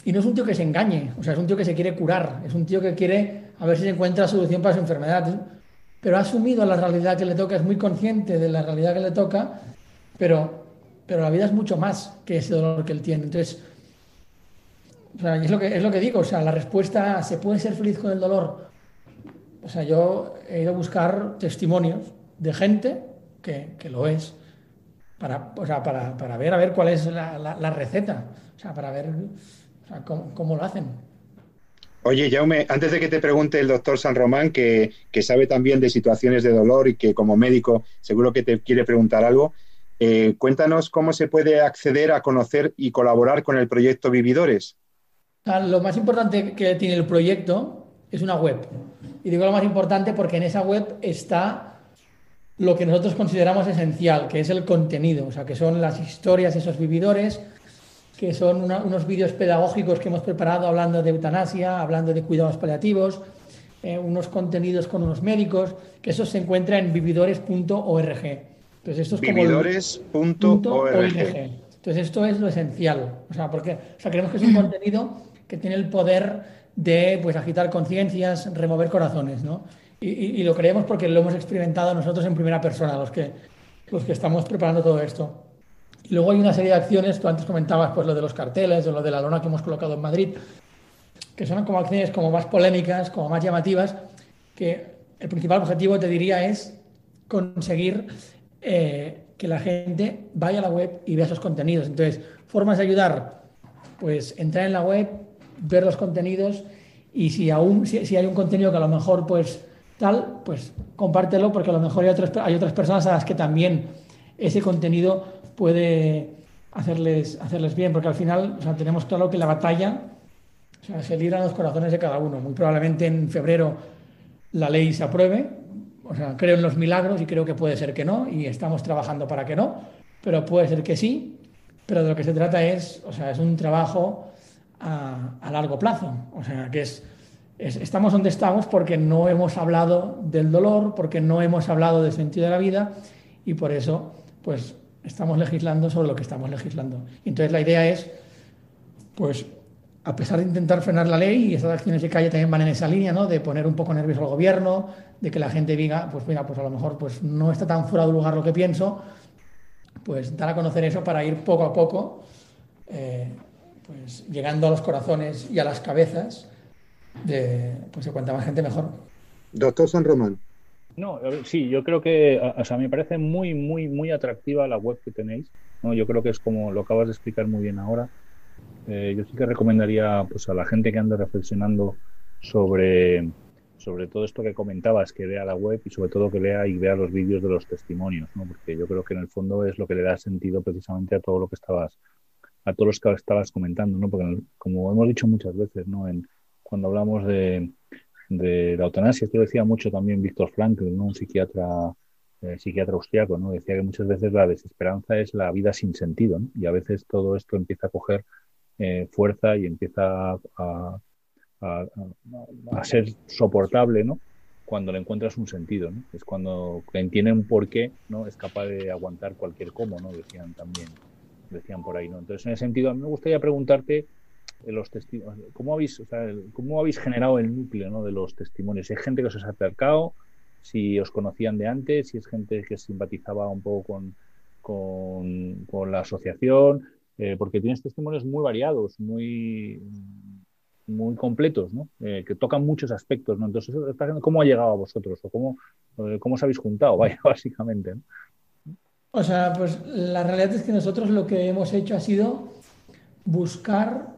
y no es un tío que se engañe, o sea, es un tío que se quiere curar, es un tío que quiere a ver si se encuentra solución para su enfermedad, pero ha asumido la realidad que le toca, es muy consciente de la realidad que le toca, pero, pero la vida es mucho más que ese dolor que él tiene. Entonces, es lo, que, es lo que digo, o sea, la respuesta, ¿se puede ser feliz con el dolor? O sea, yo he ido a buscar testimonios de gente que, que lo es, para, o sea, para, para, ver a ver cuál es la, la, la receta, o sea, para ver o sea, cómo, cómo, lo hacen. Oye, Jaume, antes de que te pregunte el doctor San Román, que, que, sabe también de situaciones de dolor y que como médico seguro que te quiere preguntar algo, eh, cuéntanos cómo se puede acceder a conocer y colaborar con el proyecto Vividores. Lo más importante que tiene el proyecto es una web. Y digo lo más importante porque en esa web está lo que nosotros consideramos esencial, que es el contenido, o sea, que son las historias de esos vividores, que son una, unos vídeos pedagógicos que hemos preparado hablando de eutanasia, hablando de cuidados paliativos, eh, unos contenidos con unos médicos, que eso se encuentra en vividores.org. Entonces, esto es vividores.org. Entonces, esto es lo esencial, o sea, porque o sea, creemos que es un contenido que tiene el poder de pues, agitar conciencias, remover corazones, ¿no? Y, lo creemos porque lo hemos experimentado nosotros en primera persona, los que, los que estamos preparando todo esto. Luego hay una serie de acciones, tú antes comentabas pues, lo de los carteles lo de la lona que hemos colocado en Madrid, que son como acciones como más polémicas, como más llamativas, que el principal objetivo, te diría, es conseguir eh, que la gente vaya a la web y vea esos contenidos. Entonces, formas de ayudar, pues entrar en la web, ver los contenidos y si aún si, hay un contenido que a lo mejor pues tal, pues compártelo porque a lo mejor hay otras, hay otras personas a las que también ese contenido puede hacerles, hacerles bien, porque al final tenemos claro que la batalla se libran los corazones de cada uno. Muy probablemente en febrero la ley se apruebe, o sea, creo en los milagros y creo que puede ser que no, y estamos trabajando para que no, pero puede ser que sí, pero de lo que se trata es, o sea, es un trabajo a, largo plazo, o sea, que es, estamos donde estamos porque no hemos hablado del dolor, porque no hemos hablado del sentido de la vida y por eso, pues, estamos legislando sobre lo que estamos legislando. Entonces la idea es, pues, a pesar de intentar frenar la ley, y esas acciones de calle también van en esa línea, ¿no? De poner un poco nervioso al gobierno, de que la gente diga, pues mira, pues a lo mejor pues no está tan fuera de lugar lo que pienso, pues dar a conocer eso para ir poco a poco, eh, pues llegando a los corazones y a las cabezas de, pues de cuanta más gente mejor. Doctor San Román. No, sí, yo creo que, o sea, me parece muy, muy, muy atractiva la web que tenéis. ¿no? Yo creo que es como lo acabas de explicar muy bien ahora eh, yo sí que recomendaría pues, a la gente que ande reflexionando sobre, sobre todo esto que comentabas, que vea la web y sobre todo que lea y vea los vídeos de los testimonios, ¿no? porque yo creo que en el fondo es lo que le da sentido precisamente a todo lo que estabas a todos los que estabas comentando, ¿no? porque como hemos dicho muchas veces, ¿no? En, cuando hablamos de, de la eutanasia, esto decía mucho también Víctor Frankl, ¿no? un psiquiatra eh, psiquiatra austriaco, ¿no? decía que muchas veces la desesperanza es la vida sin sentido ¿no? y a veces todo esto empieza a coger eh, fuerza y empieza a, ser soportable, ¿no? Cuando le encuentras un sentido, ¿no? Es cuando entiende un porqué, ¿no? Es capaz de aguantar cualquier cómo, ¿no? Decían también, decían por ahí, ¿no? Entonces, en ese sentido, a mí me gustaría preguntarte eh, los testimonios, ¿cómo habéis, cómo habéis generado el núcleo, ¿no? De los testimonios. ¿Hay gente que os ha acercado? Si os conocían de antes, si es gente que simpatizaba un poco con, con, con la asociación, eh, porque tienes testimonios muy variados, muy, muy completos, ¿no? Eh, que tocan muchos aspectos. ¿no? Entonces, ¿cómo ha llegado a vosotros? ¿O cómo, cómo os habéis juntado? Básicamente. O sea, pues la realidad es que nosotros lo que hemos hecho ha sido buscar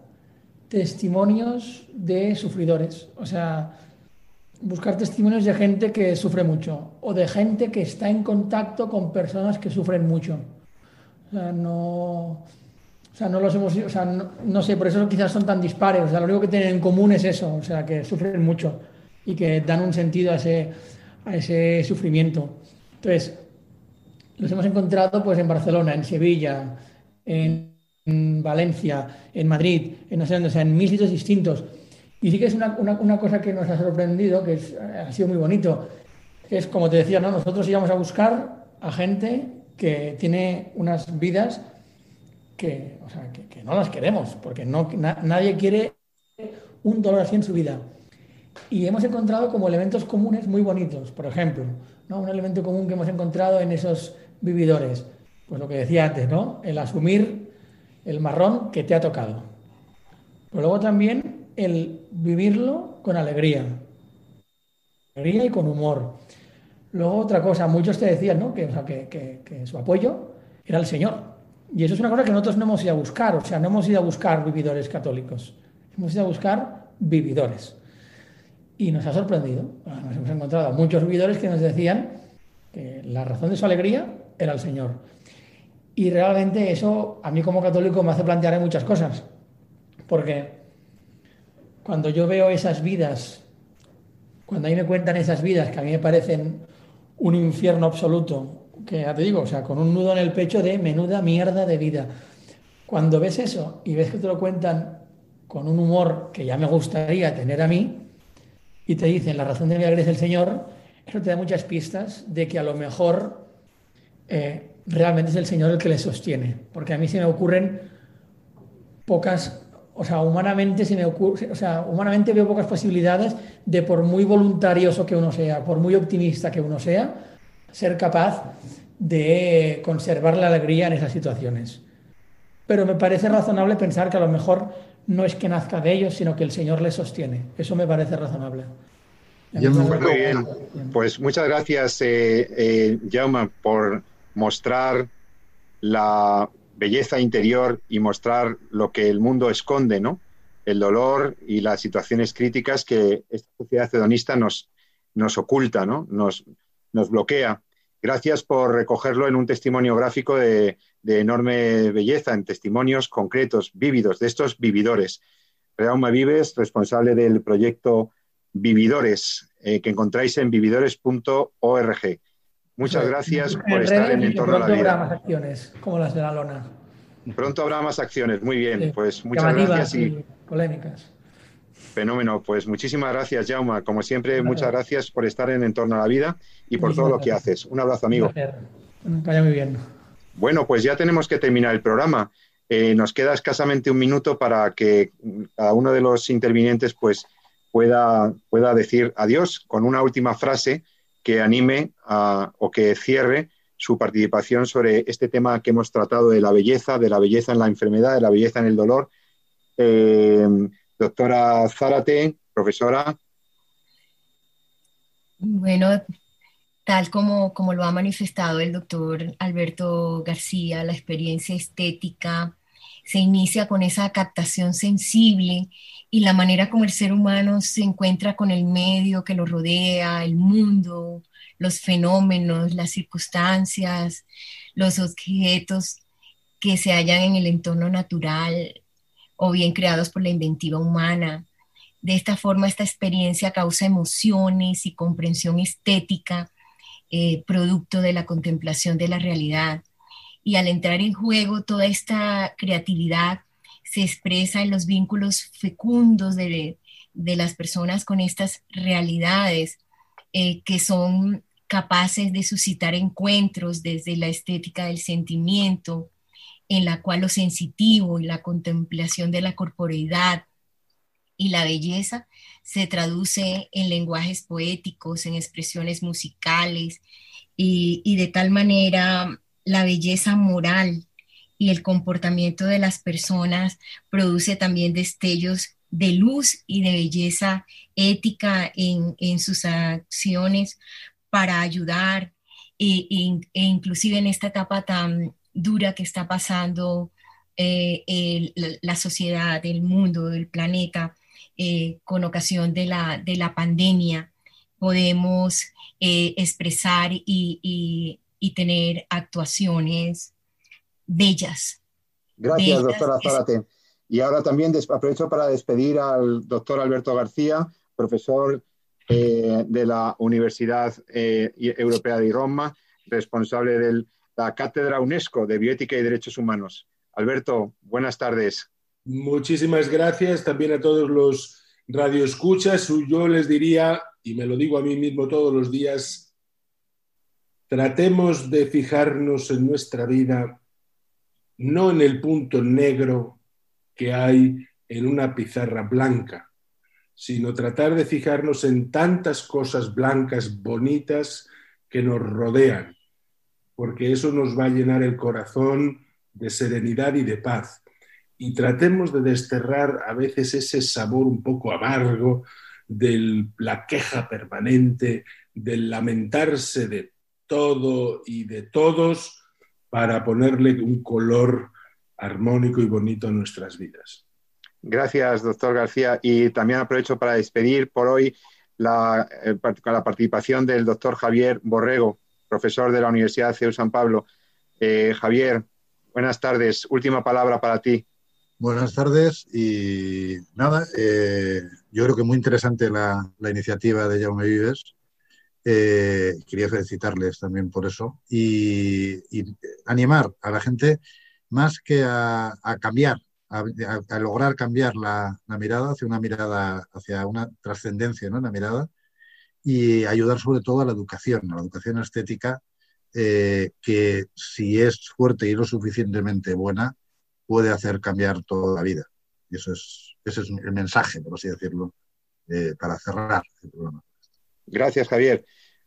testimonios de sufridores. O sea, buscar testimonios de gente que sufre mucho o de gente que está en contacto con personas que sufren mucho. O sea, no o sea, no los hemos, o sea, no, sé, por eso quizás son tan dispares. O sea, lo único que tienen en común es eso, o sea, que sufren mucho y que dan un sentido a ese, a ese sufrimiento. Entonces, los hemos encontrado pues en Barcelona, en Sevilla, en, Valencia, en Madrid, en no sé dónde, o sea, en mil sitios distintos. Y sí que es una, una, cosa que nos ha sorprendido, que ha sido muy bonito. Es como te decía, ¿no? nosotros íbamos a buscar a gente que tiene unas vidas que, o sea, que, no las queremos, porque no, nadie quiere un dolor así en su vida. Y hemos encontrado como elementos comunes muy bonitos. Por ejemplo, ¿no? un elemento común que hemos encontrado en esos vividores, pues lo que decía antes, ¿no? el asumir el marrón que te ha tocado. Luego también el vivirlo con alegría. Alegría y con humor. Luego otra cosa, muchos te decían ¿no? que, que, que su apoyo era el Señor. Y eso es una cosa que nosotros no hemos ido a buscar, o sea, no hemos ido a buscar vividores católicos, hemos ido a buscar vividores. Y nos ha sorprendido, nos hemos encontrado a muchos vividores que nos decían que la razón de su alegría era el Señor. Y realmente eso a mí como católico me hace plantear muchas cosas, porque cuando yo veo esas vidas, cuando a mí me cuentan esas vidas que a mí me parecen un infierno absoluto, que ya te digo, o sea, con un nudo en el pecho de menuda mierda de vida. Cuando ves eso y ves que te lo cuentan con un humor que ya me gustaría tener a mí, y te dicen la razón de mi alegría es el Señor, eso te da muchas pistas de que a lo mejor eh, realmente es el Señor el que les sostiene. Porque a mí se me ocurren pocas, o sea, humanamente se me ocurre, o sea, humanamente veo pocas posibilidades de por muy voluntarioso que uno sea, por muy optimista que uno sea, ser capaz de conservar la alegría en esas situaciones. Pero me parece razonable pensar que a lo mejor no es que nazca de ellos, sino que el Señor les sostiene. Eso me parece razonable. Muy bien. Pues muchas gracias, eh, eh, Jaume, por mostrar la belleza interior y mostrar lo que el mundo esconde, ¿no? El dolor y las situaciones críticas que esta sociedad hedonista nos, nos oculta, ¿no? Nos, nos bloquea. Gracias por recogerlo en un testimonio gráfico de, enorme belleza, en testimonios concretos, vívidos, de estos vividores. Reauma Vives, responsable del proyecto Vividores, eh, que encontráis en vividores.org. Muchas gracias por estar en Entorno a la Vida. Pronto habrá más acciones, como las de la lona. Pronto habrá más acciones, muy bien. Pues muchas gracias y, polémicas. Fenómeno, pues muchísimas gracias, Jauma. Como siempre, muchas gracias por estar en Entorno a la Vida y por todo lo que haces. Un abrazo, amigo. Vaya muy bien. Bueno, pues ya tenemos que terminar el programa. Eh, nos queda escasamente un minuto para que cada uno de los intervinientes pues, pueda, pueda decir adiós con una última frase que anime o que cierre su participación sobre este tema que hemos tratado de la belleza, de la belleza en la enfermedad, de la belleza en el dolor. Eh, doctora Zárate, profesora. Bueno, tal como, como lo ha manifestado el doctor Alberto García, la experiencia estética se inicia con esa captación sensible y la manera como el ser humano se encuentra con el medio que lo rodea, el mundo, los fenómenos, las circunstancias, los objetos que se hallan en el entorno natural o bien creados por la inventiva humana. De esta forma, esta experiencia causa emociones y comprensión estética, eh, producto de la contemplación de la realidad. Y al entrar en juego toda esta creatividad, se expresa en los vínculos fecundos de, las personas con estas realidades eh, que son capaces de suscitar encuentros desde la estética del sentimiento, en la cual lo sensitivo y la contemplación de la corporeidad y la belleza se traduce en lenguajes poéticos, en expresiones musicales y, y de tal manera la belleza moral y el comportamiento de las personas produce también destellos de luz y de belleza ética en, sus acciones para ayudar e, e, inclusive en esta etapa tan dura que está pasando eh, la sociedad, el mundo, el planeta, eh, con ocasión de la, de la pandemia, podemos eh, expresar y tener actuaciones bellas. Gracias, doctora Zárate. Y ahora también aprovecho para despedir al doctor Alberto García, profesor eh, de la Universidad eh, Europea de Roma, responsable de la Cátedra UNESCO de Bioética y Derechos Humanos. Alberto, buenas tardes. Muchísimas gracias también a todos los radioescuchas. Yo les diría, y me lo digo a mí mismo todos los días, tratemos de fijarnos en nuestra vida no en el punto negro que hay en una pizarra blanca, sino tratar de fijarnos en tantas cosas blancas, bonitas, que nos rodean, porque eso nos va a llenar el corazón de serenidad y de paz. Y tratemos de desterrar a veces ese sabor un poco amargo de la queja permanente, del lamentarse de todo y de todos, para ponerle un color armónico y bonito a nuestras vidas. Gracias, doctor García. Y también aprovecho para despedir por hoy la, eh, la participación del doctor Javier Borrego, profesor de la Universidad CEU San Pablo. Eh, Javier, buenas tardes. Última palabra para ti. Buenas tardes y nada, eh, yo creo que muy interesante la, la iniciativa de Jaume Vives eh, quería felicitarles también por eso y, animar a la gente más que a, cambiar, a, lograr cambiar la, mirada hacia una mirada, hacia una trascendencia ¿no? en la mirada y ayudar sobre todo a la educación, a la educación estética, eh, que si es fuerte y lo suficientemente buena, puede hacer cambiar toda la vida. Y eso es, ese es el mensaje, por así decirlo, eh, para cerrar el programa. Gracias, Javier.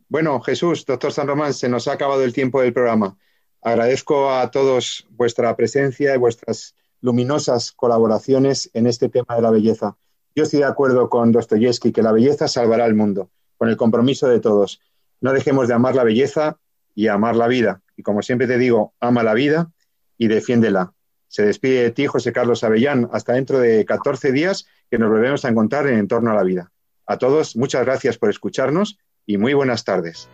Bueno, Jesús, doctor San Román, se nos ha acabado el tiempo del programa. Agradezco a todos vuestra presencia y vuestras luminosas colaboraciones en este tema de la belleza. Yo estoy de acuerdo con Dostoyevsky que la belleza salvará el mundo, con el compromiso de todos. No dejemos de amar la belleza y amar la vida. Y como siempre te digo, ama la vida y defiéndela. Se despide de ti, José Carlos Avellán, hasta dentro de 14 días que nos volvemos a encontrar en Entorno a la Vida. A todos, muchas gracias por escucharnos y muy buenas tardes.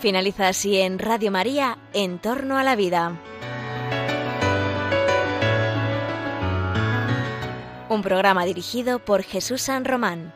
Finaliza así en Radio María, En torno a la vida. Un programa dirigido por Jesús San Román.